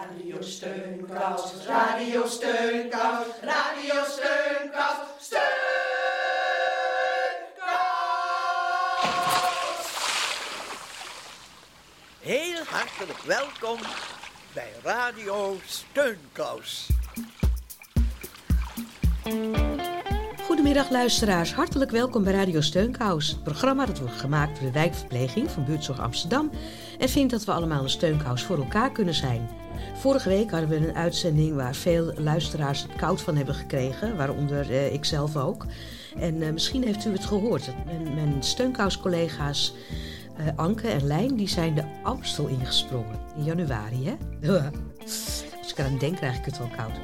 Radio Steunkous, Radio Steunkous, Radio Steunkous, Steunkous! Heel hartelijk welkom bij Radio Steunkous. Goedemiddag luisteraars, hartelijk welkom bij Radio Steunkous. Het programma dat wordt gemaakt door de wijkverpleging van Buurtzorg Amsterdam en vindt dat we allemaal een steunkous voor elkaar kunnen zijn. Vorige week hadden we een uitzending waar veel luisteraars het koud van hebben gekregen, waaronder eh, ik zelf ook. En eh, misschien heeft u het gehoord, mijn, mijn steunkous-collega's eh, Anke en Lijn die zijn de Amstel ingesprongen in januari. Hè? Als ik eraan denk, krijg ik het wel koud.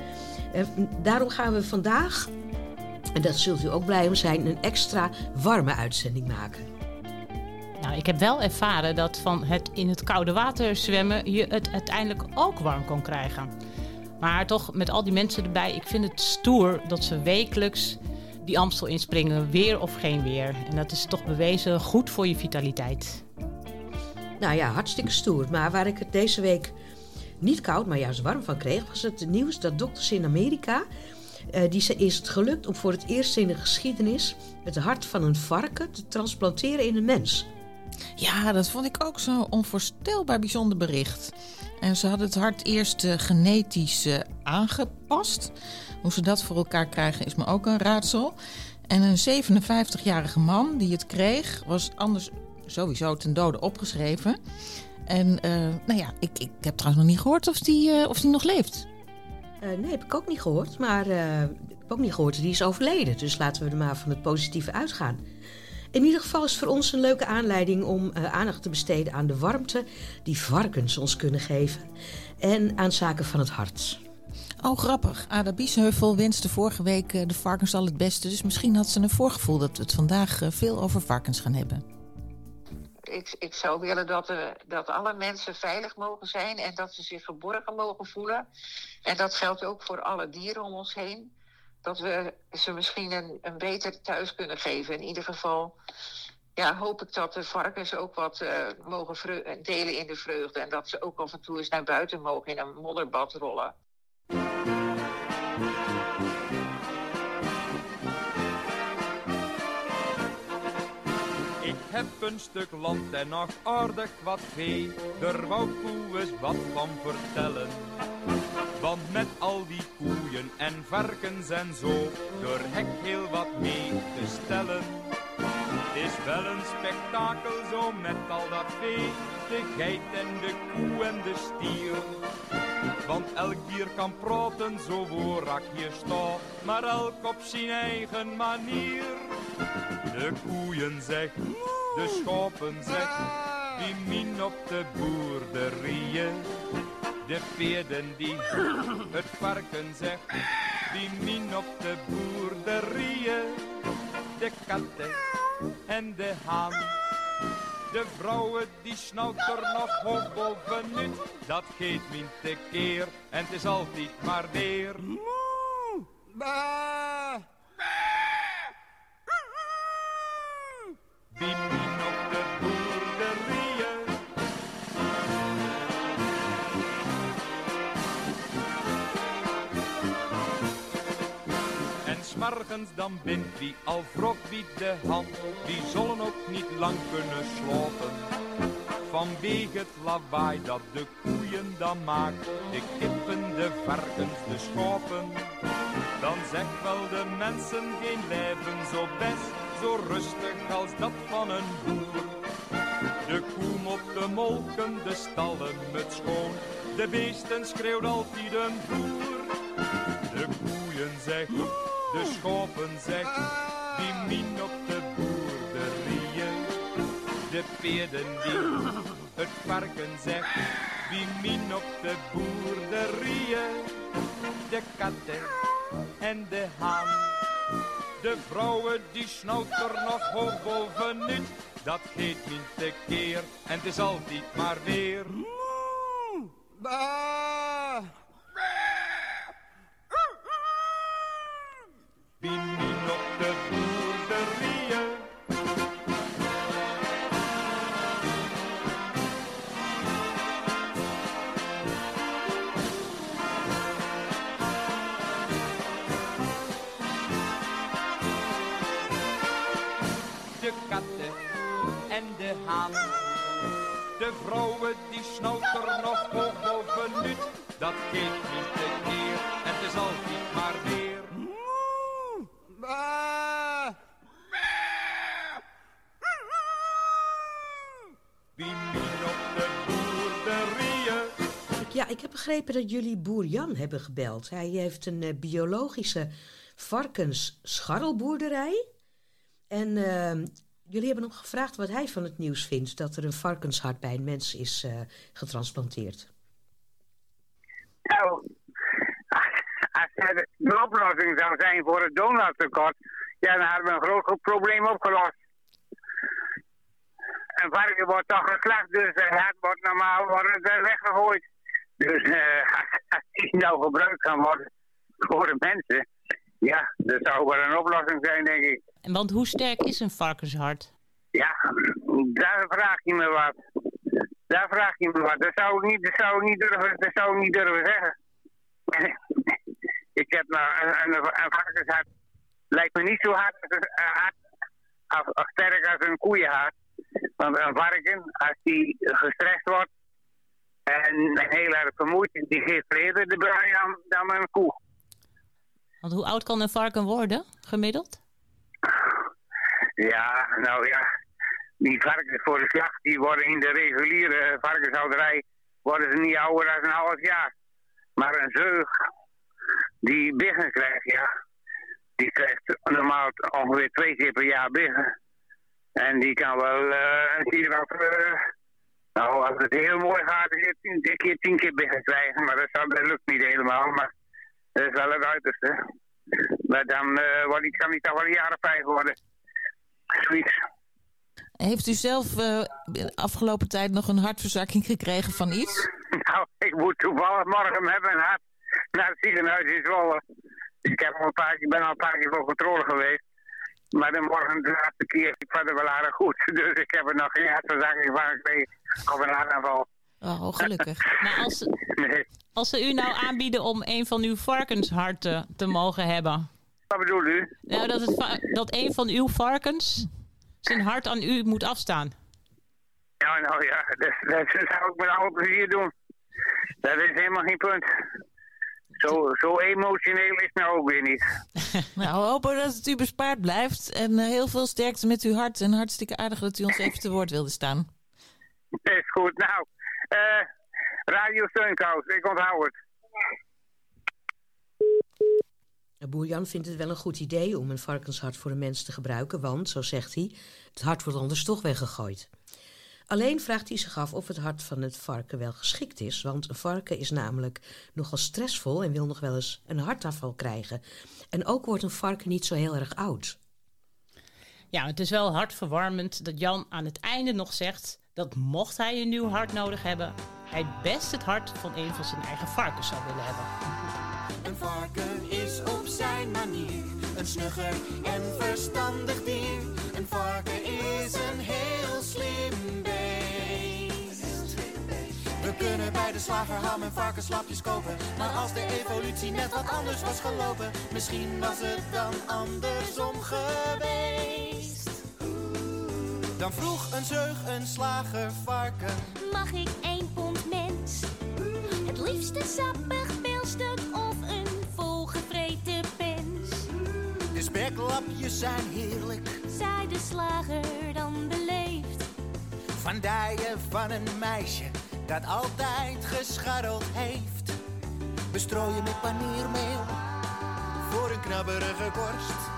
Daarom gaan we vandaag, en dat zult u ook blij om zijn, een extra warme uitzending maken. Nou, ik heb wel ervaren dat van het in het koude water zwemmen je het uiteindelijk ook warm kon krijgen. Maar toch, met al die mensen erbij, ik vind het stoer dat ze wekelijks die Amstel inspringen, weer of geen weer. En dat is toch bewezen goed voor je vitaliteit. Nou ja, hartstikke stoer. Maar waar ik het deze week niet koud, maar juist warm van kreeg, was het nieuws dat dokters in Amerika. eh, die is het gelukt om voor het eerst in de geschiedenis het hart van een varken te transplanteren in een mens. Ja, dat vond ik ook zo'n onvoorstelbaar bijzonder bericht. En ze hadden het hart eerst eh, genetisch eh, aangepast. Hoe ze dat voor elkaar krijgen is me ook een raadsel. En een 57-jarige man die het kreeg, was anders sowieso ten dode opgeschreven. En eh, nou ja, ik, ik heb trouwens nog niet gehoord of die, of die nog leeft. Nee, heb ik ook niet gehoord. Maar ik heb ook niet gehoord, die is overleden. Dus laten we er maar van het positieve uitgaan. In ieder geval is voor ons een leuke aanleiding om eh, aandacht te besteden aan de warmte die varkens ons kunnen geven. En aan zaken van het hart. Oh, grappig. Ada Biesheuvel wenste vorige week eh, de varkens al het beste. Dus misschien had ze een voorgevoel dat we het vandaag eh, veel over varkens gaan hebben. ik, ik zou willen dat, eh, dat alle mensen veilig mogen zijn en dat ze zich geborgen mogen voelen. En dat geldt ook voor alle dieren om ons heen. Dat we ze misschien een, beter thuis kunnen geven. In ieder geval ja, hoop ik dat de varkens ook wat eh, mogen delen in de vreugde. En dat ze ook af en toe eens naar buiten mogen in een modderbad rollen. Heb een stuk land en nog aardig wat vee. Er wou koe eens wat van vertellen. Want met al die koeien en varkens en zo, door hek heel wat mee te stellen. Het is wel een spektakel zo met al dat vee, de geit en de koe en de stier. Want elk dier kan praten zo worak hier staat, maar elk op zijn eigen manier. De koeien zegt, de schapen zegt, die min op de boerderijen. De peerden die, het varken zegt, die min op de boerderijen. De katten en de haan. De vrouwen die snauwt er nog hoog bovenuit. Dat geeft min te keer en het is altijd maar weer. Op de Dan bindt wie al vrok wie de hand, die zullen ook niet lang kunnen slopen. Vanwege het lawaai dat de koeien dan maakt, de kippen, de varkens, de schapen. Dan zegt wel de mensen geen leven zo best, zo rustig als dat van een boer. De koe moet de molken, de stallen met schoon, de beesten schreeuwt altijd een boer. De koeien zegt, de schapen zegt, die min op de boerderijen. De peerden die, het varken zegt, wie min op de boerderijen. De katten en de haan. De vrouwen die snauwt er nog hoog bovenuit. Dat geeft niet te keer en het is altijd maar weer. Wie de vrouwen die snauwt nog bovenuit. Dat geeft niet te keer, het is altijd maar weer. Wie op de boerderijen. Ja, ik heb begrepen dat jullie boer Jan hebben gebeld. Hij heeft een eh, biologische varkensscharrelboerderij. En eh, jullie hebben hem gevraagd wat hij van het nieuws vindt... dat er een varkenshart bij een mens is eh, getransplanteerd. Nou, als het de oplossing zou zijn voor het donortekort, ja, dan hadden we een groot probleem opgelost. Een varken wordt toch geslacht, dus het hart wordt normaal wordt weggegooid. Dus als, als die nou gebruikt kan worden voor de mensen, ja, dat zou wel een oplossing zijn, denk ik. En Want hoe sterk is een varkenshart? Ja, daar vraag je me wat. Daar vraag je me wat. Dat zou ik niet, dat zou ik niet, durven, dat zou ik niet durven zeggen. ik heb nou een, een, een varkenshart. Lijkt me niet zo hard, als, hard of, of sterk als een koeienhart. Want een varken, als die gestrest wordt en heel erg vermoeid is, die geeft eerder de brui dan, dan een koe. Want hoe oud kan een varken worden, gemiddeld? Ja, nou ja. Die varkens voor de slag, die worden in de reguliere varkenshouderij, worden ze niet ouder dan een half jaar. Maar een zeug, die biggen krijgt, ja, die krijgt normaal ongeveer twee keer per jaar biggen. En die kan wel uh, een keer wat, uh, nou als het heel mooi gaat, een keer tien, keer, biggen krijgen. Maar dat, dat lukt niet helemaal, maar dat is wel het uiterste. Maar dan uh, die, kan die toch wel een of vijf worden. Zoiets. Heeft u zelf uh, de afgelopen tijd nog een hartverzakking gekregen van iets? Nou, ik moet toevallig morgen met mijn hart naar het ziekenhuis in Zwolle. Ik, heb al een paar, ik ben al een paar keer voor controle geweest. Maar de morgen de laatste keer ik verder wel aardig goed. Dus ik heb er nog geen hartverzakking van gekregen. Of een hartaanval. Oh, gelukkig. Maar als, nee. als ze u nou aanbieden om een van uw varkensharten te mogen hebben. Wat bedoel u? Nou, dat, het, dat een van uw varkens zijn hart aan u moet afstaan. Ja, nou ja, dat, dat zou ik met alle plezier doen. Dat is helemaal geen punt. Zo, zo emotioneel is het nou ook weer niet. nou, we hopen dat het u bespaard blijft. En uh, heel veel sterkte met uw hart. En hartstikke aardig dat u ons even te woord wilde staan. Is goed. Nou, uh, Radio Steunkous, ik onthoud het. Boer Jan vindt het wel een goed idee om een varkenshart voor een mens te gebruiken, want, zo zegt hij, het hart wordt anders toch weggegooid. Alleen vraagt hij zich af of het hart van het varken wel geschikt is, want een varken is namelijk nogal stressvol en wil nog wel eens een hartaanval krijgen. En ook wordt een varken niet zo heel erg oud. Ja, het is wel hartverwarmend dat Jan aan het einde nog zegt dat mocht hij een nieuw hart nodig hebben, hij best het hart van een van zijn eigen varkens zou willen hebben. Een varken is op zijn manier een snugger en verstandig dier. Een varken is een heel slim beest. We kunnen bij de slager ham en varkenslapjes kopen. Maar als de evolutie net wat anders was gelopen, misschien was het dan andersom geweest. Dan vroeg een zeug een slager varken. Mag ik één pond mens? Het liefste sappig beelstuk of een volgevreten pens. De speklapjes zijn heerlijk, zei de slager dan beleefd. Van dijen van een meisje dat altijd gescharreld heeft. Bestrooien met paniermeel voor een knabberige korst.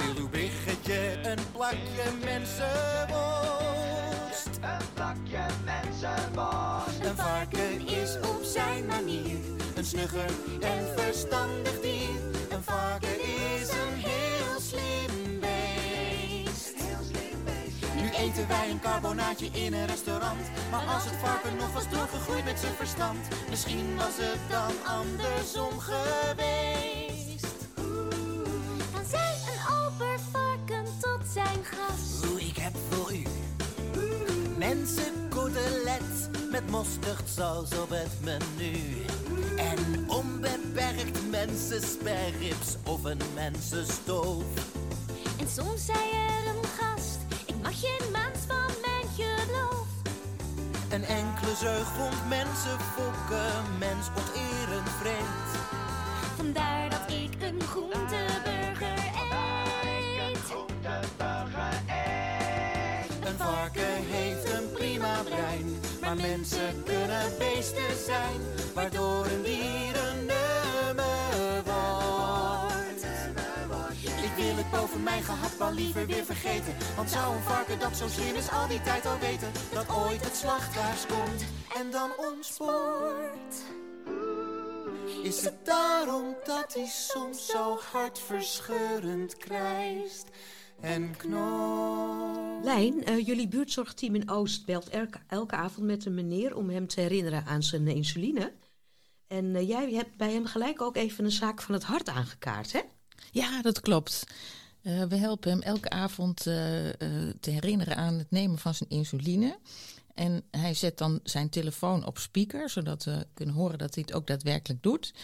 Wil uw biggetje een plakje mensenworst? Een plakje mensenworst. Een varken is op zijn manier een snugger en verstandig dier. Een varken is een heel slim beest. Heel slim beest. Nu eten wij een carbonaatje in een restaurant. Maar als het varken nog was doorgegroeid met zijn verstand, misschien was het dan andersom geweest. Mensenkotelet met mosterdsaus op het menu. En onbeperkt mensensperrips of een mensenstoof. En soms zei er een gast, ik mag geen maand van mijn geloof. De zeug vond mensen fokken, mens onterend vreemd. Vandaar dat ik een groenteburger eet. Mensen kunnen beesten zijn, waardoor een dier een nummer wordt. Ik wil het boven mijn gehaktbal liever weer vergeten, want zou een varken dat zo slim is al die tijd al weten, dat ooit het slachthuis komt en dan ontspoort. Is het daarom dat hij soms zo hartverscheurend krijst en knort? Lijn, eh, jullie buurtzorgteam in Oost belt elke, elke avond met een meneer om hem te herinneren aan zijn insuline. En eh, jij hebt bij hem gelijk ook even een zaak van het hart aangekaart, hè? Ja, dat klopt. Eh, we helpen hem elke avond eh, eh, te herinneren aan het nemen van zijn insuline. En hij zet dan zijn telefoon op speaker, zodat we kunnen horen dat hij het ook daadwerkelijk doet.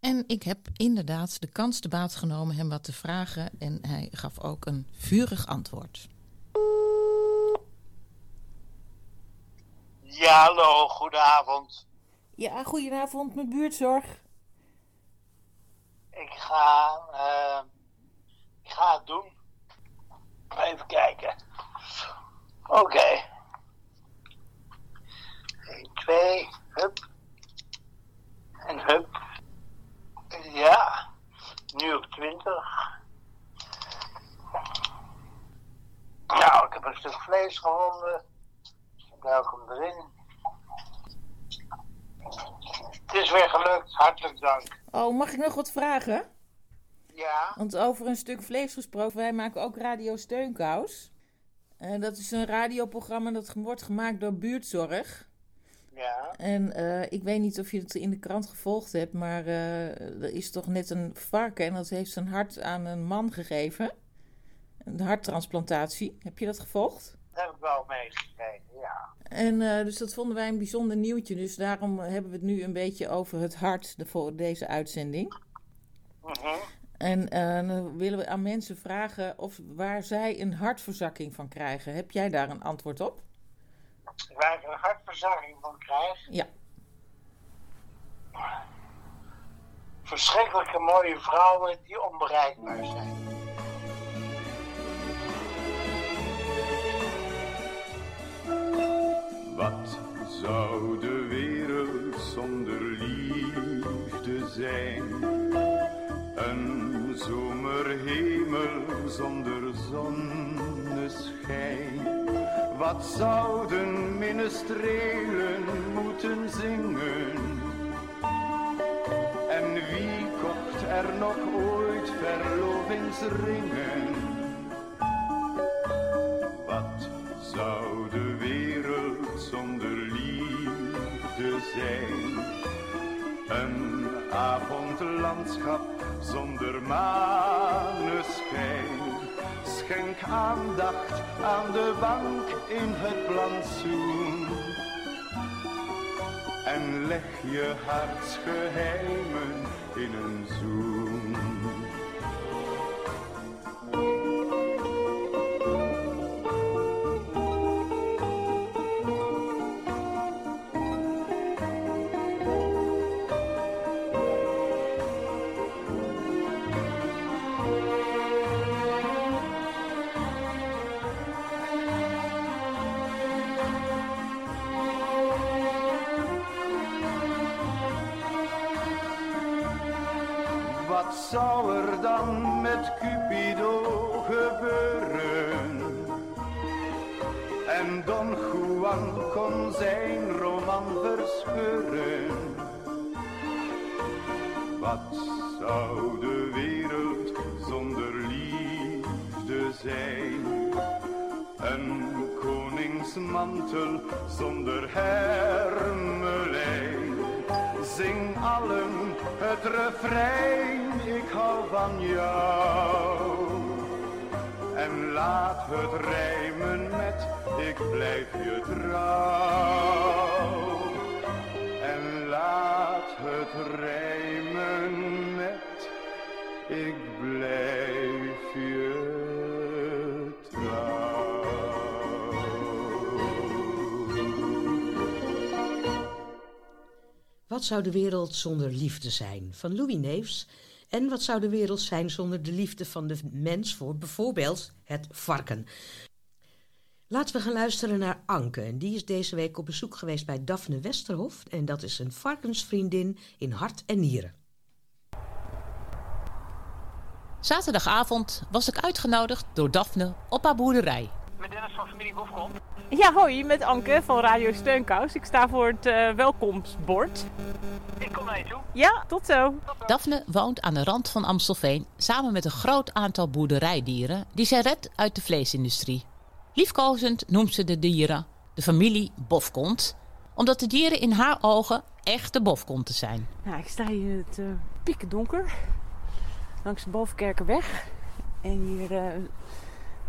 En ik heb inderdaad de kans te baat genomen hem wat te vragen. En hij gaf ook een vurig antwoord. Ja, hallo, goedenavond. Ja, goedenavond met buurtzorg. Ik ga, eh, ik ga het doen. Even kijken. Oké. 1, 2, hup. En hup. Ja, nu op 20. Nou, ik heb een stuk vlees gevonden. Ik duik hem erin. Het is weer gelukt, hartelijk dank. Oh, mag ik nog wat vragen? Ja, Want over een stuk vlees gesproken, wij maken ook Radio Steunkous. En dat is een radioprogramma dat wordt gemaakt door buurtzorg. Ja. En eh, ik weet niet of je het in de krant gevolgd hebt, maar eh, er is toch net een varken en dat heeft zijn hart aan een man gegeven. Een harttransplantatie. Heb je dat gevolgd? Dat heb ik wel meegekregen, ja. En eh, dus dat vonden wij een bijzonder nieuwtje. Dus daarom hebben we het nu een beetje over het hart voor deze uitzending. Mhm. En dan willen we aan mensen vragen of waar zij een hartverzakking van krijgen. Heb jij daar een antwoord op? Waar ik een hartverzakking van krijg. Ja. Verschrikkelijke mooie vrouwen die onbereikbaar zijn. Wat zou de wereld zonder liefde zijn? Een zomerhemel zonder zonneschijn. Wat zouden minnestrelen moeten zingen? En wie kocht er nog ooit verlovingsringen? Wat zou de wereld zonder liefde zijn? Een avondlandschap zonder maneschijn. Schenk aandacht aan de bank in het plantsoen. En leg je hartsgeheimen in een zoen. Zou er dan met Cupido gebeuren? En Don Juan kon zijn roman verscheuren. Wat zou de wereld zonder liefde zijn? Een koningsmantel zonder hermelijn. Zing allen het refrein, hou van jou. En laat het rijmen met, ik blijf je trouw. En laat het rijmen met, ik blijf je trouw. Wat zou de wereld zonder liefde zijn? Van Louis Neefs. En wat zou de wereld zijn zonder de liefde van de mens voor bijvoorbeeld het varken? Laten we gaan luisteren naar Anke. Die is deze week op bezoek geweest bij Daphne Westerhof. En dat is een varkensvriendin in hart en nieren. Zaterdagavond was ik uitgenodigd door Daphne op haar boerderij. Met Dennis van familie Bofkom. Ja, hoi, met Anke van Radio Steunkous. Ik sta voor het eh, welkomstbord. Ik kom naar je toe. Ja, tot zo. Daphne woont aan de rand van Amstelveen samen met een groot aantal boerderijdieren die zij redt uit de vleesindustrie. Liefkozend noemt ze de dieren de familie Bofkont, omdat de dieren in haar ogen echte bofkonten zijn. Nou, ik sta hier in het uh, pikken donker. Langs de Bovenkerkerweg. En hier uh,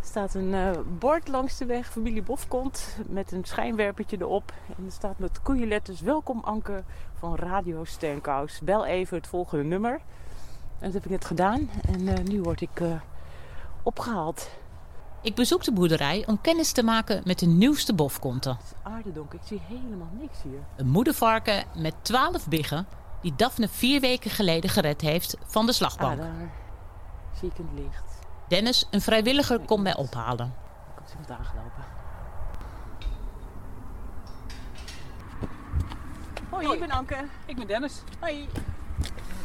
staat een uh, bord langs de weg, familie Bofkont, met een schijnwerpertje erop. En er staat met koeienletters, welkom Anke van Radio Steunkous. Bel even het volgende nummer. En dat heb ik net gedaan. En uh, nu word ik uh, opgehaald. Ik bezoek de boerderij om kennis te maken met de nieuwste bofkonten. Het is aardedonker, ik zie helemaal niks hier. Een moedervarken met 12 biggen die Daphne vier weken geleden gered heeft van de slagbank. Ah, daar zie ik het licht. Dennis, een vrijwilliger, komt mij ophalen. Er komt iemand aangelopen. Hoi, ik ben Anke. Ik ben Dennis. Hoi.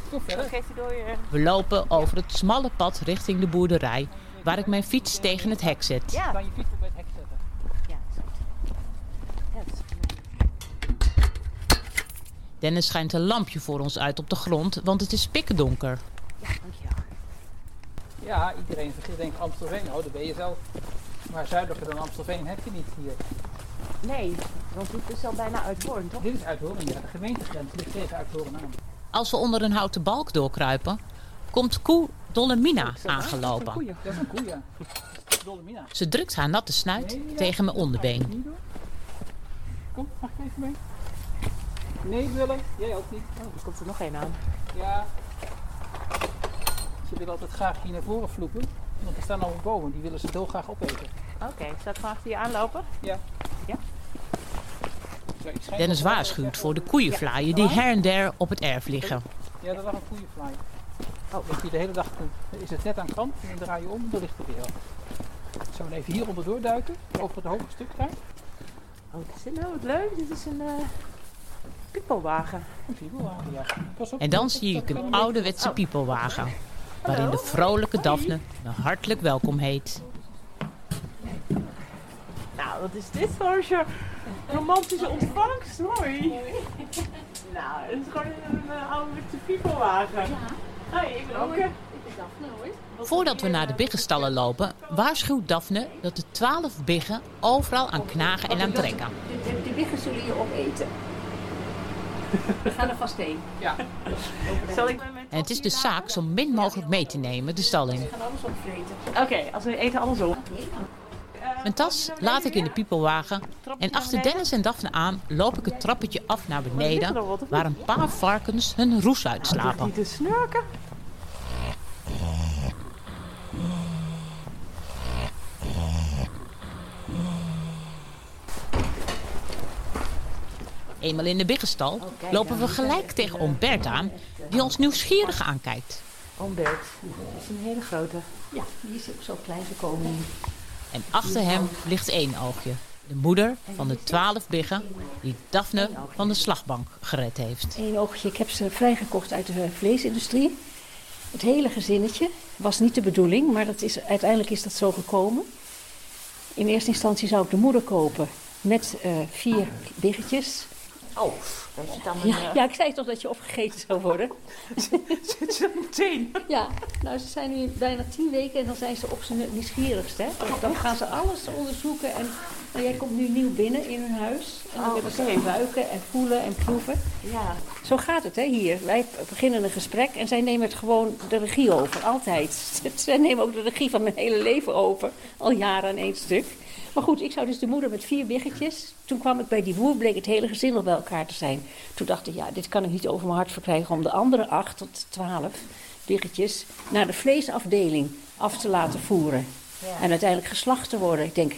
Kom verder. Je door je... We lopen over het smalle pad richting de boerderij, waar ik mijn fiets tegen het hek zet. Ja. Kan je fiets bij het hek zetten. Ja, goed. Dennis schijnt een lampje voor ons uit op de grond, want het is pikkendonker. Ja, dankjewel. Ja, iedereen denkt Amstelveen, oh, dat ben je zelf. Maar zuidelijker dan Amstelveen heb je niet hier. Nee, want dit is al bijna Uithoorn, toch? Dit is Uithoorn, ja. De gemeentegrens ligt tegen Uithoorn aan. Als we onder een houten balk doorkruipen, komt koe Dollemina aangelopen. Dat is een koe, ja. Dolomina. Ze drukt haar natte snuit tegen mijn onderbeen. Kom, mag ik even mee? Nee, Willem, jij ook niet. Oh, er komt er nog één aan. Ja. Ze willen altijd graag hier naar voren vloepen. Want er staan al bomen, die willen ze dolgraag opeten. Oké, okay, staat gewoon achter je aanlopen? Ja. Ja. Dennis waarschuwt voor de koeienvlaaien die her en der op het erf liggen. Ja, dat was een koeienvlaai. Oh, dat je de hele dag is het net aan kant en dan draai je om en dan ligt het weer. Zullen we even hier onderdoor duiken, over het hoge stuk daar? Oh, is dit nou? Wat leuk. Dit is een uh, piepelwagen. Een piepelwagen, ja. Pas op, En dan zie ik een ouderwetse piepelwagen, waarin de vrolijke Daphne me hartelijk welkom heet. Nou, wat is dit voor een romantische ontvangst? Hoi. Nou, het is gewoon een uh, ouderwetse piepelwagen. Ja. Hoi, ik ben Anke. Ik ben Daphne, hoi. Voordat we naar de biggenstallen lopen, waarschuwt Daphne dat de twaalf biggen overal aan knagen en aan trekken. Die, die biggen zullen je opeten. We gaan er vast heen. Ja. Zal ik En het is dus zaak zo min mogelijk mee te nemen de stal in. We gaan alles opvreten. Oké, okay, als we eten alles op. Mijn tas laat ik in de piepelwagen en achter Dennis en Daphne aan loop ik het trappetje af naar beneden waar een paar varkens hun roes uitslapen. Niet te snurken. Eenmaal in de biggenstal lopen we gelijk tegen oom Bert aan, die ons nieuwsgierig aankijkt. Oom Bert, dat is een hele grote. Ja, die is ook zo klein, ze komen niet. En achter hem ligt één oogje. De moeder van de twaalf biggen die Daphne van de slagbank gered heeft. Eén oogje, ik heb ze vrijgekocht uit de vleesindustrie. Het hele gezinnetje was niet de bedoeling, maar dat is, uiteindelijk is dat zo gekomen. In eerste instantie zou ik de moeder kopen met uh, vier biggetjes. Oh, dat is dan een, ja, ja, ik zei toch dat je opgegeten zou worden. Zit ze meteen? Ja, nou ze zijn nu bijna tien weken en dan zijn ze op zijn nieuwsgierigst. Hè? Dan, dan gaan ze alles onderzoeken en nou, jij komt nu nieuw binnen in hun huis. En dan Oh, willen ze ruiken en voelen en proeven. Ja. Zo gaat het hè, hier. Wij beginnen een gesprek en zij nemen het gewoon de regie over, altijd. Zij nemen ook de regie van mijn hele leven over, al jaren aan één stuk. Maar goed, ik zou dus de moeder met vier biggetjes. Toen kwam ik bij die boer, bleek het hele gezin nog bij elkaar te zijn. Toen dacht ik, ja, dit kan ik niet over mijn hart verkrijgen om de andere acht tot twaalf biggetjes naar de vleesafdeling af te laten voeren. Ja. En uiteindelijk geslacht te worden. Ik denk,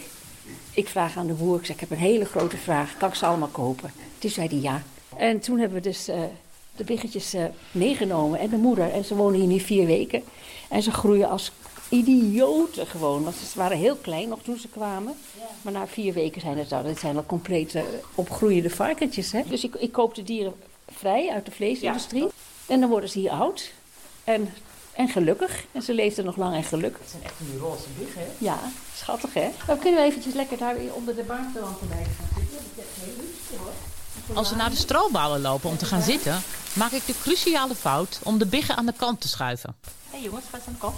ik vraag aan de boer, ik zeg, ik heb een hele grote vraag, kan ik ze allemaal kopen? Toen zei hij ja. En toen hebben we dus eh, de biggetjes eh, meegenomen en de moeder. En ze wonen hier nu vier weken. En ze groeien als idioten gewoon. Want ze waren heel klein nog toen ze kwamen. Maar na vier weken zijn het al, dit zijn al compleet eh, opgroeiende varkentjes. Hè? Dus ik, ik koop de dieren vrij uit de vleesindustrie. En dan worden ze hier oud. En, en gelukkig. En ze leefden nog lang en gelukkig. Het zijn echt die roze biggen, hè? Ja, schattig hè. Dan kunnen we eventjes lekker daar onder de gaan zitten. Dat is heel lief hoor. Als we naar de stroobalen lopen om te gaan zitten, maak ik de cruciale fout om de biggen aan de kant te schuiven. Hé jongens, gaat aan de kant.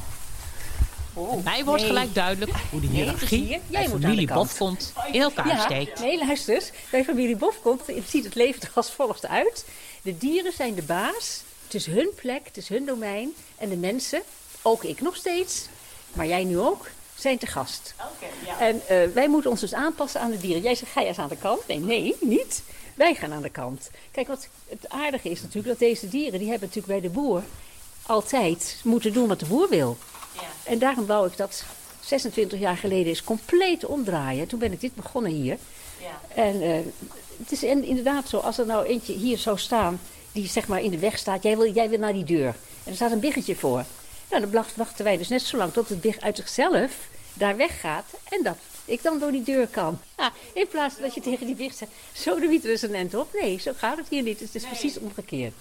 En mij wordt nee. gelijk duidelijk hoe de Nee, dus hiërarchie hier, bij familie. Bofkont in elkaar ja, steekt. Nee, luister eens. Bij familie Bofkont ziet het leven er als volgt uit. De dieren zijn de baas. Het is hun plek, het is hun domein. En de mensen, ook ik nog steeds, maar jij nu ook, zijn te gast. En eh, wij moeten ons dus aanpassen aan de dieren. Jij zegt, ga je eens aan de kant? Nee, nee, niet. Wij gaan aan de kant. Kijk, wat het aardige is natuurlijk dat deze dieren, die hebben natuurlijk bij de boer altijd moeten doen wat de boer wil. En daarom wou ik dat 26 jaar geleden eens compleet omdraaien. Toen ben ik dit begonnen hier. En eh, het is in- inderdaad zo, als er nou eentje hier zou staan, die zeg maar in de weg staat, jij wil, jij wil naar die deur. En er staat een biggetje voor. Nou, dan wacht- wachten wij dus net zo lang tot het big uit zichzelf daar weggaat. En dat ik dan door die deur kan. Ja, in plaats van dat je tegen die big zegt, zo de wiet er end op. Nee, zo gaat het hier niet. Het is precies omgekeerd.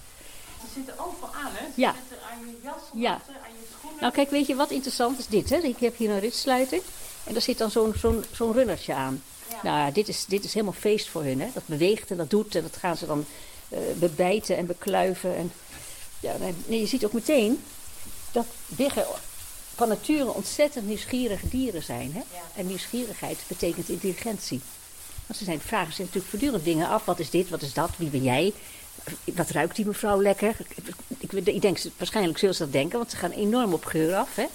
Ze zitten overal aan, hè? Ze Ja. zitten aan je jas, Ja. aan je schoenen. Nou, kijk, weet je wat interessant is dit? Hè? Ik heb hier een ritsluiting en daar zit dan zo'n zo'n zo'n runnertje aan. Nou, ja, dit is, dit is helemaal feest voor hun. Hè? Dat beweegt en dat doet en dat gaan ze dan eh, bebijten en bekluiven. En, ja, nee, nee, je ziet ook meteen dat biggen van nature ontzettend nieuwsgierige dieren zijn. Hè? En nieuwsgierigheid betekent intelligentie. Want ze zijn, vragen zich natuurlijk voortdurend dingen af. Wat is dit, wat is dat, wie ben jij? Wat ruikt die mevrouw lekker? Ik, ik denk, waarschijnlijk zullen ze dat denken, want ze gaan enorm op geur af. Hè?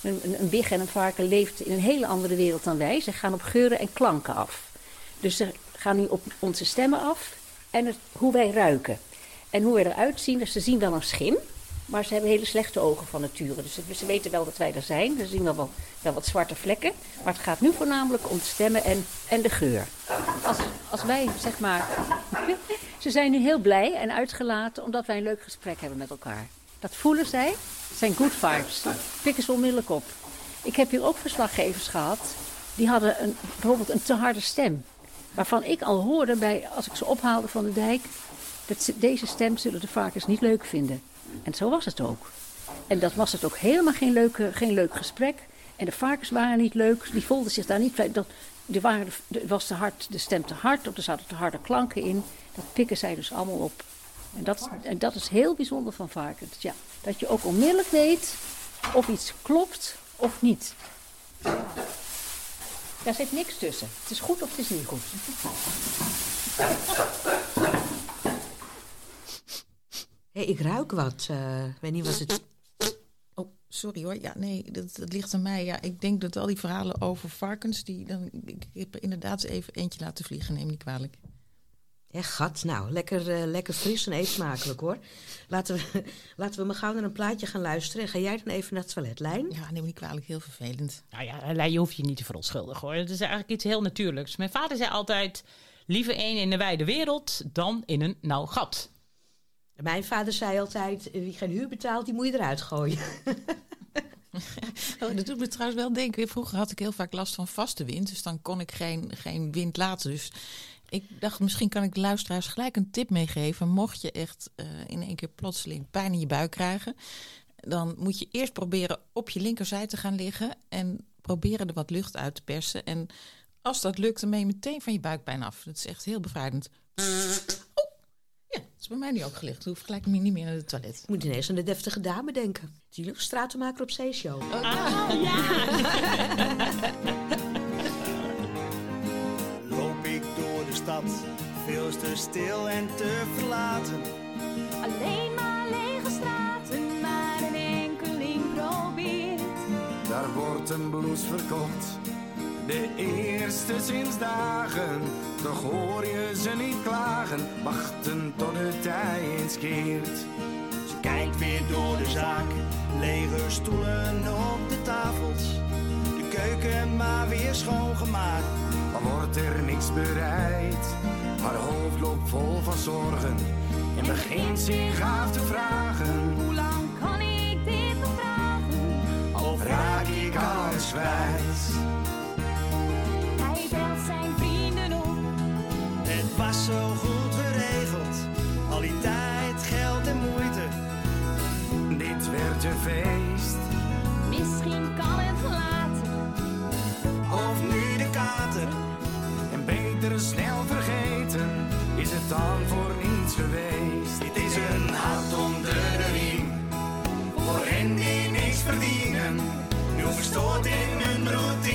Een, een, een big en een varken leeft in een hele andere wereld dan wij. Ze gaan op geuren en klanken af. Dus ze gaan nu op onze stemmen af en het, hoe wij ruiken. En hoe wij eruit zien, dus ze zien wel een schim, maar ze hebben hele slechte ogen van nature. Dus ze, weten wel dat wij er zijn. Ze zien wel, wel, wat zwarte vlekken. Maar het gaat nu voornamelijk om de stemmen en, en de geur. Als, als wij, zeg maar... Ze zijn nu heel blij en uitgelaten omdat wij een leuk gesprek hebben met elkaar. Dat voelen zij. Het zijn good vibes. Pikken ze onmiddellijk op. Ik heb hier ook verslaggevers gehad. Die hadden een, bijvoorbeeld een te harde stem. Waarvan ik al hoorde bij, als ik ze ophaalde van de dijk. Dat ze- deze stem zullen de varkens niet leuk vinden. En zo was het ook. En dat was het ook helemaal geen, leuke, geen leuk gesprek. En de varkens waren niet leuk. Die voelden zich daar niet bij. Dat, er waren, de- was te hard, de stem te hard of er zaten te harde klanken in. Dat pikken zij dus allemaal op. En dat, en dat is heel bijzonder van varkens. Ja, dat je ook onmiddellijk weet of iets klopt of niet. Daar zit niks tussen. Het is goed of het is niet goed. Ik ruik wat. eh, Ik weet niet wat het... Oh, sorry hoor. Ja, nee, dat, dat ligt aan mij. Ja, ik denk dat al die verhalen over varkens, die, dan, ik, heb er inderdaad even eentje laten vliegen, neem niet kwalijk. Hé, gat, nou, lekker, eh, lekker fris en eet smakelijk hoor. Laten we, laten we maar gauw naar een plaatje gaan luisteren. En ga jij dan even naar het toilet, Lijn? Ja, neem niet kwalijk, heel vervelend. Nou ja, Lei, je hoeft je niet te verontschuldigen hoor. Het is eigenlijk iets heel natuurlijks. Mijn vader zei altijd: liever één in een wijde wereld dan in een nauw gat. Mijn vader zei altijd, wie geen huur betaalt, die moet je eruit gooien. Oh, dat doet me trouwens wel denken. Vroeger had ik heel vaak last van vaste wind, dus dan kon ik geen, geen wind laten. Dus ik dacht, misschien kan ik de luisteraars gelijk een tip meegeven. Mocht je echt eh, in één keer plotseling pijn in je buik krijgen, dan moet je eerst proberen op je linkerzij te gaan liggen en proberen er wat lucht uit te persen. En als dat lukt, dan ben je meteen van je buikpijn af. Dat is echt heel bevrijdend. Oh, ja, dat is bij mij nu ook gelicht. Dan hoef ik gelijk niet meer naar het toilet. Ik moet ineens aan de deftige dame denken. Die stratenmaker op zeeshow. Loop ik door de stad, veel te stil en te verlaten. Alleen maar lege straten, maar een enkeling probeert. Daar wordt een blouse verkocht, de eerste sinds dagen. Toch hoor je ze niet klagen, wachten tot de tijd eens keert. Ze kijkt weer door de zaak, lege stoelen op de tafels. De keuken maar weer schoongemaakt. Maar wordt er niks bereid, Haar hoofd loopt vol van zorgen en begint zich af te vragen. Hoe lang kan ik dit nog vragen? Of raak ik alles kwijt? Hij belt zijn vrienden op. Het was zo goed geregeld, al die tijd, geld en moeite. Dit werd een feest. Misschien kan het later. Of nu de kater. En beter snel vergeten. Is het dan voor niets geweest? Dit is een hart onder de riem. Voor hen die niks verdienen. Nu verstoord in hun routine.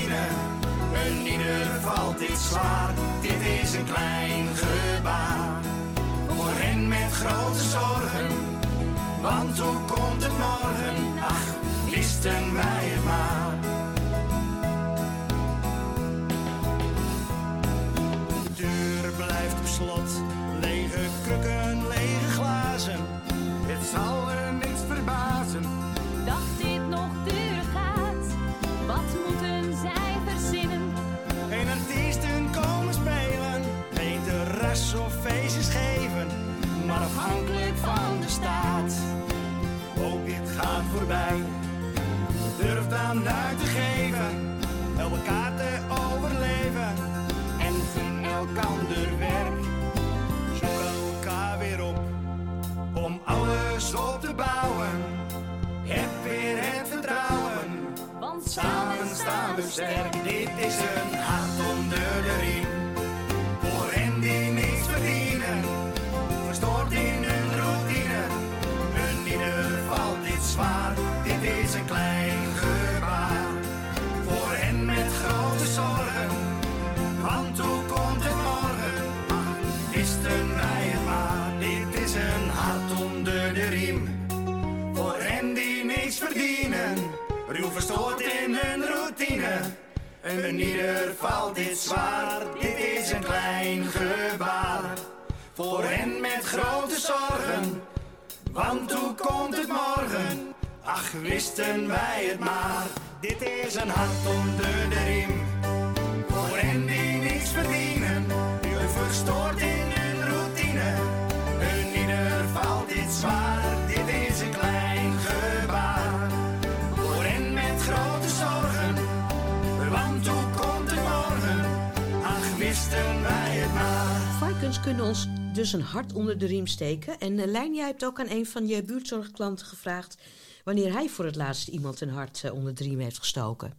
En valt dit zwaar. Dit is een klein gebaar. Voor hen met grote zorgen. Want hoe komt het morgen? Ach, wisten wij het maar. De deur blijft op slot, lege krukken, lege glazen. Het zal er of feestjes geven. Maar afhankelijk van de staat. Ook dit gaat voorbij. Durf dan uit te geven. Elkaar te overleven En gun elkander werk. Zoek elkaar weer op. Om alles op te bouwen. Heb weer het vertrouwen. Want Samen staan we sterk. Een ieder valt dit zwaar. Dit is een klein gebaar. Voor hen met grote zorgen. Want hoe komt het morgen? Ach, wisten wij het maar. Dit is een hart onder de riem. Voor hen die niks verdienen. Ruw verstoord in hun routine. Hun ieder valt dit zwaar. Kunnen ons dus een hart onder de riem steken. En uh, Lijn, jij hebt ook aan een van je buurtzorgklanten gevraagd... wanneer hij voor het laatst iemand een hart eh, onder de riem heeft gestoken.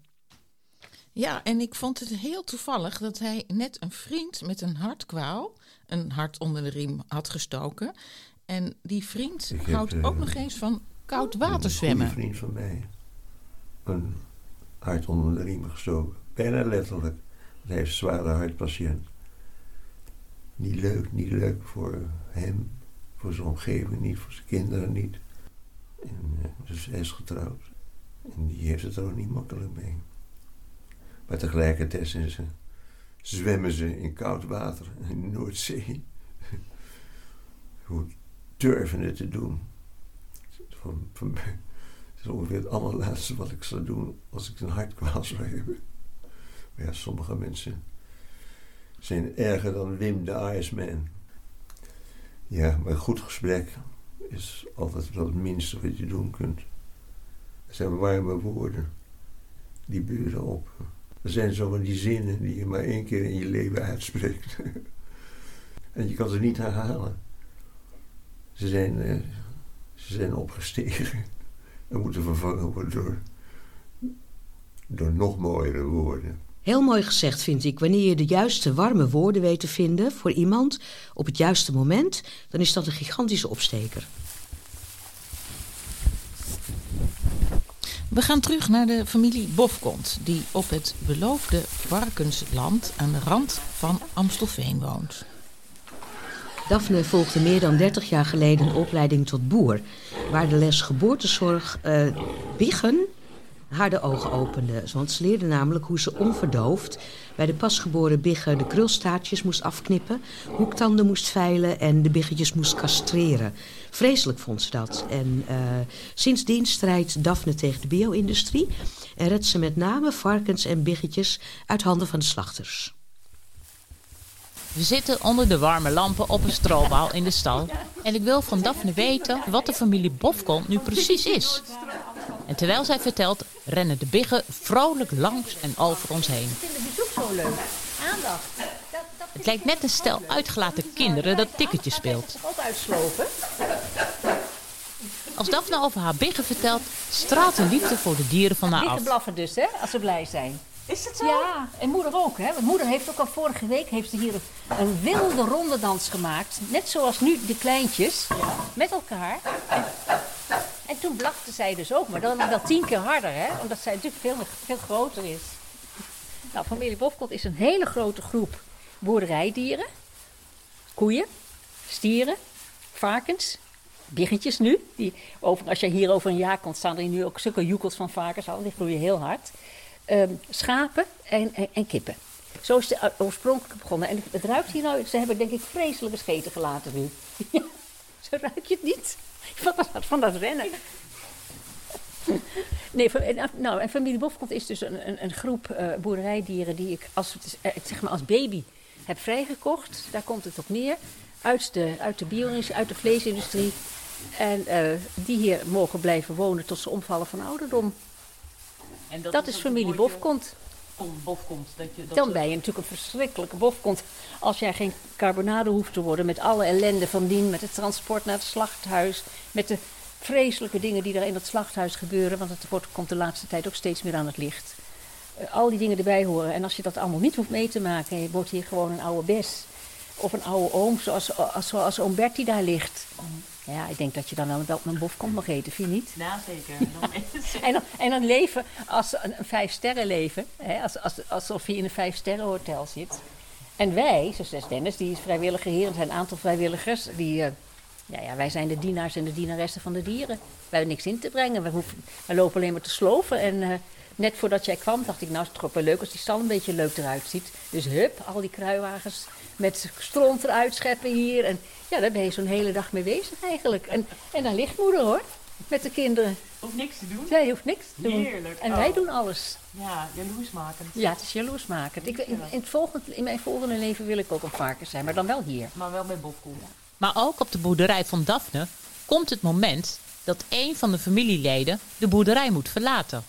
Ja, en ik vond het heel toevallig dat hij net een vriend met een hartkwaal, een hart onder de riem, had gestoken. En die vriend Ik heb, houdt eh, ook nog eens van koud water zwemmen. Een vriend van mij. Een hart onder de riem gestoken. Bijna letterlijk. Want hij heeft een zware hartpatiënt. Niet leuk, niet leuk voor hem, voor zijn omgeving niet, voor zijn kinderen niet. En, eh, dus hij is getrouwd. En die heeft het er ook niet makkelijk mee. Maar tegelijkertijd ze, zwemmen ze in koud water in de Noordzee. Hoe durven het te doen? Van, van, het is ongeveer het allerlaatste wat ik zou doen als ik een hartkwaal zou hebben. Maar ja, sommige mensen zijn erger dan Wim de Iceman. Ja, maar een goed gesprek is altijd wel het minste wat je doen kunt. Er zijn warme woorden. Die buren op. Er zijn zo van die zinnen die je maar één keer in je leven uitspreekt. en je kan ze niet herhalen. Ze zijn, eh, ze zijn opgestegen en moeten vervangen worden door, door nog mooiere woorden. Heel mooi gezegd vind ik. Wanneer je de juiste warme woorden weet te vinden voor iemand op het juiste moment, dan is dat een gigantische opsteker. We gaan terug naar de familie Bofkont, die op het beloofde varkensland aan de rand van Amstelveen woont. Daphne volgde meer dan 30 jaar geleden een opleiding tot boer, waar de les geboortezorg eh Biggen haar de ogen opende. Want ze leerde namelijk hoe ze onverdoofd bij de pasgeboren biggen de krulstaartjes moest afknippen, hoektanden moest veilen en de biggetjes moest castreren. Vreselijk vond ze dat. En eh, sindsdien strijdt Daphne tegen de bio-industrie en redt ze met name varkens en biggetjes uit handen van de slachters. We zitten onder de warme lampen op een stroobal in de stal. En ik wil van Daphne weten wat de familie Bofkont nu precies is. En terwijl zij vertelt, rennen de biggen vrolijk langs en over ons heen. Vinden die ook zo leuk? Aandacht. Het lijkt net een stel uitgelaten kinderen dat tikketje speelt. Ook uitslopen. Als Daphne over haar biggen vertelt, straalt een liefde voor de dieren van haar Biggen af. blaffen dus, hè, als ze blij zijn. Is het zo? Ja, en moeder ook, hè. Want moeder heeft ook al vorige week heeft ze hier een, wilde rondedans gemaakt. Net zoals nu de kleintjes. Met elkaar. En toen blafte zij dus ook, maar dan wel tien keer harder, hè. Omdat zij natuurlijk veel, veel groter is. Nou, familie Bofkot is een hele grote groep boerderijdieren. Koeien, stieren, varkens, biggetjes nu. Die over, als je hier over een jaar komt, staan er nu ook zulke joekels van varkens al. Die groeien heel hard. Ehm, schapen en, en, en kippen. Zo is het oorspronkelijk begonnen. En het ruikt hier nou, ze hebben denk ik vreselijke scheten gelaten nu. Zo ruik je het niet? Van dat, van dat rennen. Nee, nou, en familie Bofkont is dus een, een, een groep eh, boerderijdieren die ik als, eh, zeg maar als baby heb vrijgekocht. Daar komt het op neer. Uit de, uit de bio-industrie, uit de vleesindustrie. En eh, die hier mogen blijven wonen tot ze omvallen van ouderdom. En Dat, is familie Bofkont. Om. Dat je, dat Dan ben je natuurlijk een verschrikkelijke bofkont. Als jij geen carbonade hoeft te worden met alle ellende van dien, met het transport naar het slachthuis, met de vreselijke dingen die er in het slachthuis gebeuren, want het wordt, komt de laatste tijd ook steeds meer aan het licht. Eh, al die dingen erbij horen. En als je dat allemaal niet hoeft mee te maken, je wordt hier gewoon een oude bes. Of een oude oom, zoals, als, zoals oom Bertie daar ligt. Ja, ik denk dat je dan wel wel een bofkont mag eten, vind je niet? Ja, zeker. Dan En dan, en dan leven als een, een vijf sterren leven. Hè, als, als, alsof je in een vijf sterren hotel zit. En wij, zoals Dennis, die is vrijwilliger hier. Er zijn een aantal vrijwilligers. Die, eh, ja, ja, wij zijn de dienaars en de dienaressen van de dieren. Wij hebben niks in te brengen. We, hoeven, we lopen alleen maar te sloven. En eh, net voordat jij kwam dacht ik, nou is het toch wel leuk als die stal een beetje leuk eruit ziet. Dus hup, al die kruiwagens met stront eruit scheppen hier. En ja, daar ben je zo'n hele dag mee bezig eigenlijk. En, en dan ligt moeder hoor, met de kinderen. Hoeft niks te doen? Zij hoeft niks te doen. Heerlijk. En wij Oh. doen alles. Ja, jaloersmakend. Ja, het is jaloersmakend. Ik, in, in, het volgende, in mijn volgende leven wil ik ook een varken zijn, maar dan wel hier. Maar wel met Bofkont. Maar ook op de boerderij van Daphne komt het moment dat een van de familieleden de boerderij moet verlaten.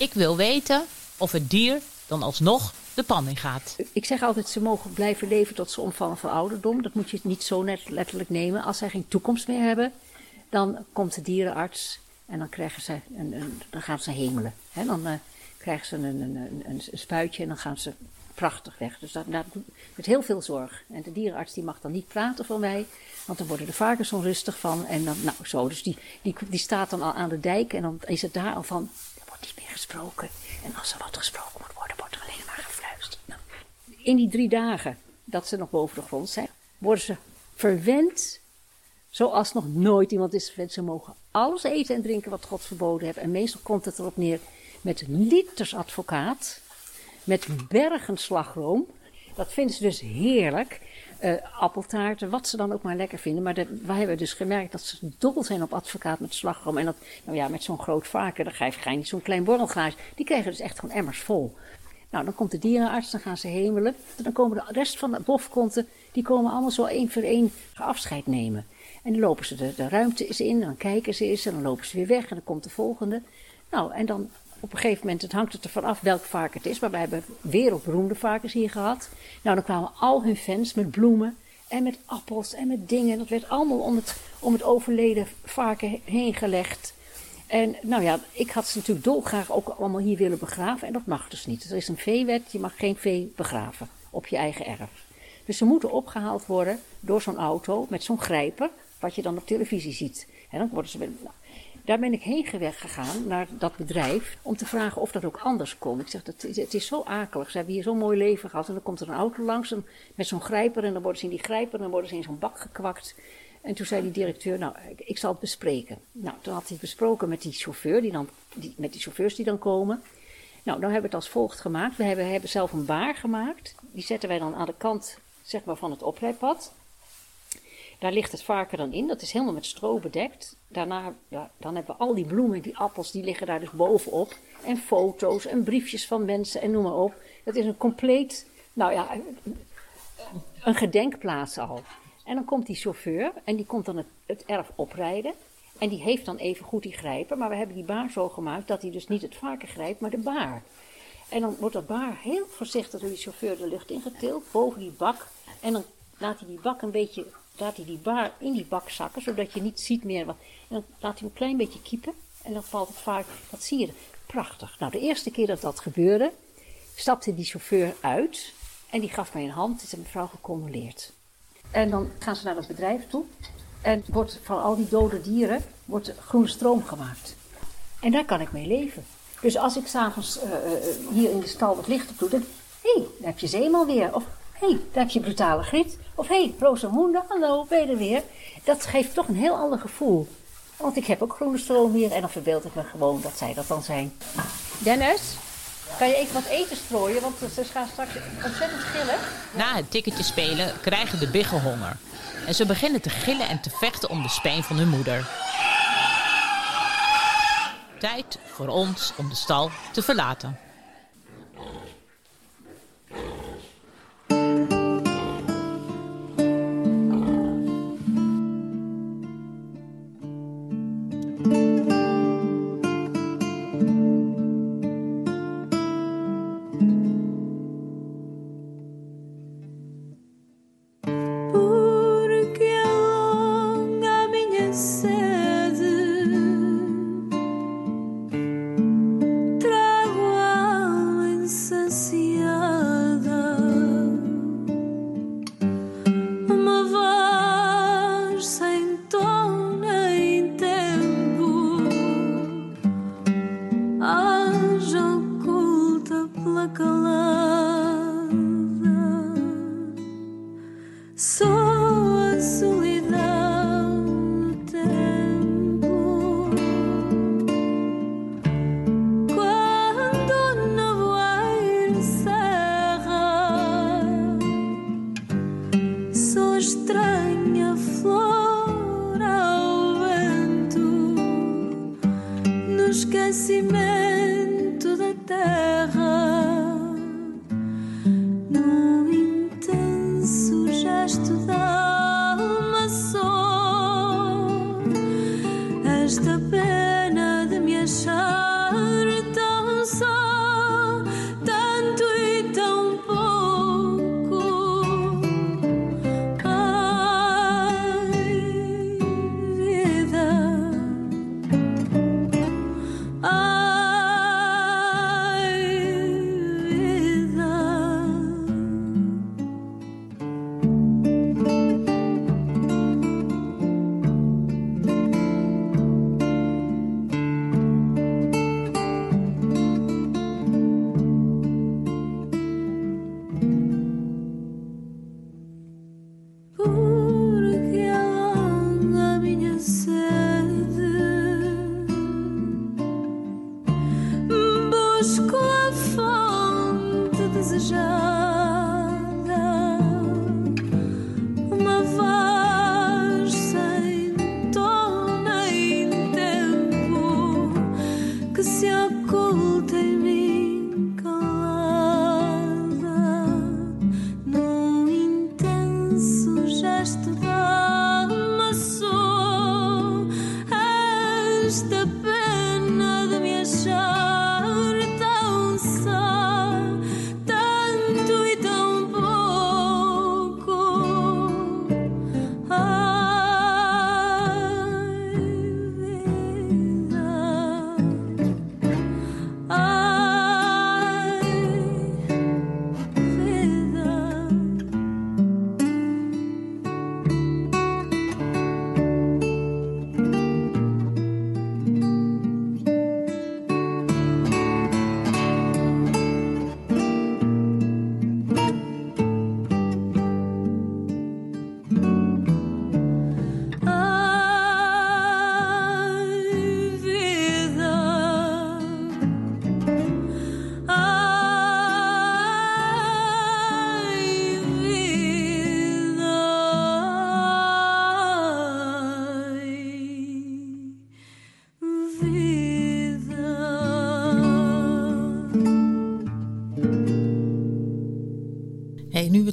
Ik wil weten of het dier dan alsnog de pan in gaat. Ik zeg altijd, ze mogen blijven leven tot ze omvallen van ouderdom. Dat moet je niet zo net letterlijk nemen. Als zij geen toekomst meer hebben, dan komt de dierenarts en dan, krijgen ze een, een, dan gaan ze hemelen. Dan eh, krijgen ze een, een, een, spuitje en dan gaan ze prachtig weg. Dus dat, dat met heel veel zorg. En de dierenarts die mag dan niet praten voor mij, want dan worden de varkens onrustig van. En dan, nou zo, dus die, die, die staat dan al aan de dijk en dan is het daar al van, wordt niet meer gesproken. En als er wat gesproken moet worden, wordt er alleen maar gefluisterd. Nou, in die drie dagen dat ze nog boven de grond zijn, worden ze verwend zoals nog nooit iemand is verwend. Ze mogen alles eten en drinken wat God verboden heeft. En meestal komt het erop neer met liters advocaat, met bergen slagroom. Dat vinden ze dus heerlijk. Eh, appeltaarten, wat ze dan ook maar lekker vinden. Maar wij hebben dus gemerkt dat ze dol zijn op advocaat met slagroom. En dat, nou ja, met zo'n groot varken, dan ga je, niet zo'n klein borrelglaasje. Die krijgen dus echt gewoon emmers vol. Nou, dan komt de dierenarts, dan gaan ze hemelen. Dan komen de rest van de bofkonten, die komen allemaal zo één voor één afscheid nemen. En dan lopen ze de, de ruimte eens in, dan kijken ze eens en dan lopen ze weer weg en dan komt de volgende. Nou, en dan op een gegeven moment, het hangt het ervan af welk varken het is, maar wij hebben wereldberoemde varkens hier gehad. Nou, dan kwamen al hun fans met bloemen en met appels en met dingen. Dat werd allemaal om het, om het overleden varken heen gelegd. En nou ja, ik had ze natuurlijk dolgraag ook allemaal hier willen begraven. En dat mag dus niet. Er is een veewet, je mag geen vee begraven op je eigen erf. Dus ze moeten opgehaald worden door zo'n auto met zo'n grijper, wat je dan op televisie ziet. En dan worden ze daar ben ik heen gegaan naar dat bedrijf om te vragen of dat ook anders kon. Ik zeg, dat, het is zo akelig. Ze hebben hier zo'n mooi leven gehad. En dan komt er een auto langs en- met zo'n grijper. En dan worden ze in die grijper en dan worden ze in zo'n bak gekwakt. En toen zei die directeur, nou, ik, zal het bespreken. Nou, toen had hij besproken met die chauffeur, die dan, die, met die chauffeurs die dan komen. Nou, dan hebben we het als volgt gemaakt. We hebben, hebben zelf een baar gemaakt. Die zetten wij dan aan de kant zeg maar, van het oprijpad. Daar ligt het varken dan in. Dat is helemaal met stro bedekt. Daarna ja, dan hebben we al die bloemen, die appels, die liggen daar dus bovenop. En foto's en briefjes van mensen en noem maar op. Het is een compleet, nou ja, een gedenkplaats al. En dan komt die chauffeur en die komt dan het, het erf oprijden. En die heeft dan even goed die grijper, maar we hebben die baar zo gemaakt dat hij dus niet het varken grijpt, maar de baar. En dan wordt dat baar heel voorzichtig door die chauffeur de lucht ingetild, boven die bak. En dan laat hij die bak een beetje, laat hij die baar in die bak zakken, zodat je niet ziet meer wat. En dan laat hij hem een klein beetje kiepen en dan valt het varken, dat zie je. Prachtig. Nou, de eerste keer dat dat gebeurde, stapte die chauffeur uit en die gaf mij een hand. Is een mevrouw gecondoleerd. En dan gaan ze naar het bedrijf toe. En wordt van al die dode dieren wordt groene stroom gemaakt. En daar kan ik mee leven. Dus als ik s'avonds uh, hier in de stal wat licht op doe, dan... Hé, hey, daar heb je Zeeman weer. Of hé, hey, daar heb je Brutale Griet. Of hé, hey, Rosamunde, hallo, ben je er weer? Dat geeft toch een heel ander gevoel. Want ik heb ook groene stroom hier en dan verbeeld ik me gewoon dat zij dat dan zijn. Dennis, kan je even wat eten strooien? Want ze gaan straks ontzettend gillen. Na het tikketje spelen krijgen de biggen honger. En ze beginnen te gillen en te vechten om de speen van hun moeder. Tijd voor ons om de stal te verlaten.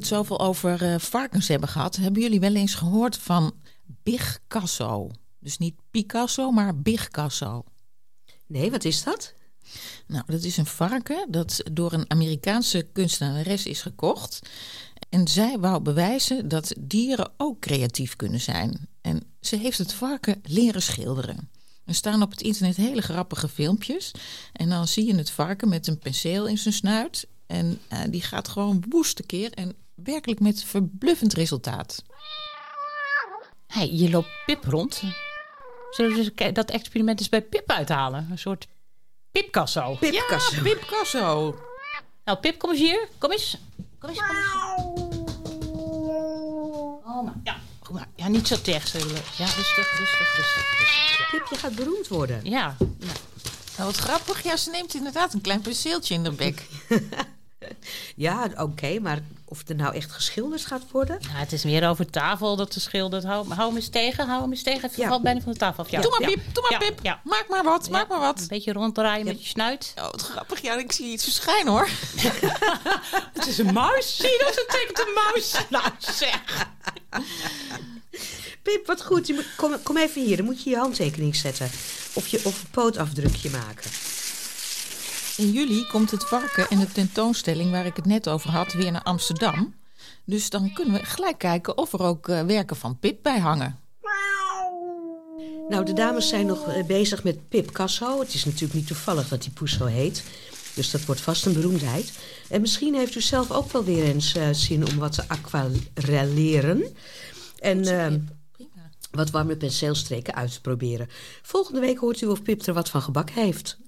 Zoveel over eh, varkens hebben gehad, hebben jullie wel eens gehoord van Big Casso? Dus niet Picasso, maar Big Casso. Nee, wat is dat? Nou, dat is een varken dat door een Amerikaanse kunstenares is gekocht. En zij wou bewijzen dat dieren ook creatief kunnen zijn. En ze heeft het varken leren schilderen. Er staan op het internet hele grappige filmpjes. En dan zie je het varken met een penseel in zijn snuit. En eh, die gaat gewoon woest keer en werkelijk met verbluffend resultaat. Hé, hey, je loopt Pip rond. Zullen we dat experiment eens bij Pip uithalen? Een soort Pipcasso. Pipcasso. Ja, Pipcasso. Nou, Pip, kom eens hier. Kom eens. Kom eens, kom eens. Oh, maar, ja, goed maar. Ja, niet zo tegen zullen. Ja, rustig, rustig, rustig. rustig. Ja. Pip, je gaat beroemd worden. Ja. Nou, wat grappig. Ja, ze neemt inderdaad een klein penseeltje in de bek. Ja, oké, maar of het er nou echt geschilderd gaat worden? Ja, het is meer over tafel dat ze schildert. Hou, hou hem eens tegen, hou hem eens tegen. Even valt bijna van de tafel af. Ja. Doe maar. Pip, doe maar, Ja, Pip. Ja. Maak maar wat, maak maar wat. Een beetje ronddraaien met je snuit. Oh, wat grappig. Ja, ik zie iets verschijnen, hoor. Het is een muis. Zie je dat? Het tekent een muis. Nou, zeg. Pip, wat goed. Je moet, kom, kom even hier, dan moet je je handtekening zetten. Of, je, of een pootafdrukje maken. In juli komt het varken en de tentoonstelling waar ik het net over had weer naar Amsterdam. Dus dan kunnen we gelijk kijken of er ook eh, werken van Pip bij hangen. Nou, de dames zijn nog eh, bezig met Pip Casso. Het is natuurlijk niet toevallig dat die poes zo heet. Dus dat wordt vast een beroemdheid. En misschien heeft u zelf ook wel weer eens eh, zin om wat te aquarelleren. En ehm, wat warme penseelstreken uit te proberen. Volgende week hoort u of Pip er wat van gebak heeft.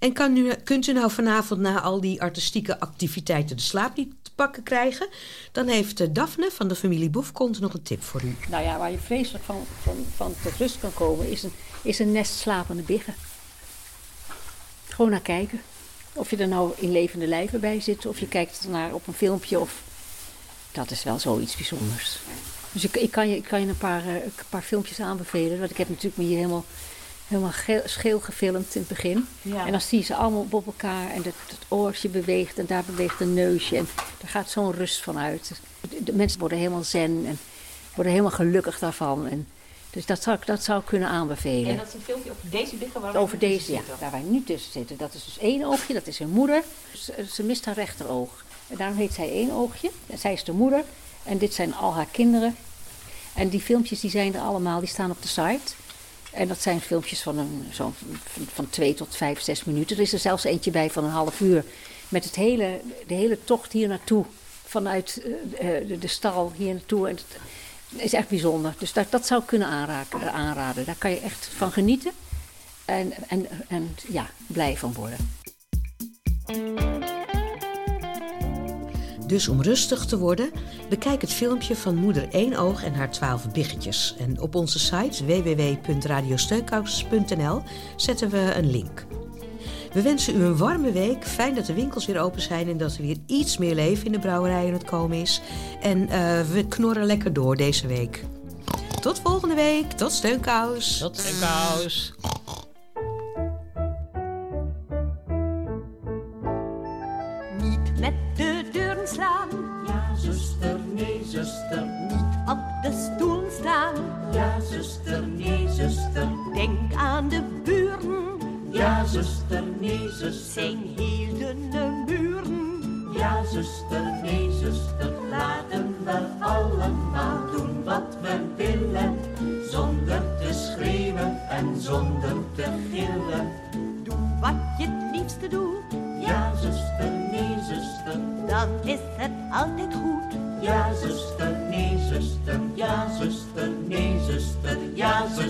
En kan kunt u nou vanavond na al die artistieke activiteiten de slaap niet te pakken krijgen? Dan heeft eh, Daphne van de familie Boefkont nog een tip voor u. Nou ja, waar je vreselijk van, van, van tot rust kan komen, is een, is een nest slapende biggen. Gewoon naar kijken. Of je er nou in levende lijven bij zit, of je kijkt ernaar op een filmpje. Of... Dat is wel zoiets bijzonders. Dus ik, ik, kan, je, kan je een paar, eh, een paar filmpjes aanbevelen. Want ik heb natuurlijk me hier helemaal, helemaal geel, scheel gefilmd in het begin. Ja. En dan zie je ze allemaal op elkaar. En het, het oortje beweegt en daar beweegt een neusje. En daar gaat zo'n rust van uit. De, de mensen worden helemaal zen en worden helemaal gelukkig daarvan. En, dus dat zou, ik- dat zou kunnen aanbevelen. En dat is een filmpje over deze biggen waar we Over nu tussen deze, ja, waar wij nu tussen zitten. Dat is dus één oogje, dat is hun moeder. Ze, ze mist haar rechteroog. En daarom heet zij één oogje. En zij is de moeder. En dit zijn al haar kinderen. En die filmpjes die zijn er allemaal, die staan op de site. En dat zijn filmpjes van, een, zo, van, van twee tot vijf, zes minuten. Er is er zelfs eentje bij van een half uur. Met het hele, de hele tocht hier naartoe. Vanuit eh, eh, de, stal hier naartoe. En het is echt bijzonder. Dus dat, dat zou ik kunnen aanraken, eh, aanraden. Daar kan je echt van genieten. En, en, en ja, blij van worden. Dus om rustig te worden, bekijk het filmpje van moeder Eenoog en haar twaalf biggetjes. En op onze site www.radiosteunkous.nl zetten we een link. We wensen u een warme week. Fijn dat de winkels weer open zijn en dat er weer iets meer leven in de brouwerij aan het komen is. En eh, we knorren lekker door deze week. Tot volgende week. Tot steunkous. Tot steunkous. Zuster, nee, zuster. Zijn heel dunne muren. Ja, zuster, nee, zuster. Laten we allemaal doen wat we willen. Zonder te schreeuwen en zonder te gillen. Doe wat je het liefste doet. Ja, zuster, nee, zuster. Dan is het altijd goed. Ja, zuster, nee, zuster. Ja, zuster, nee, zuster. Ja, zuster.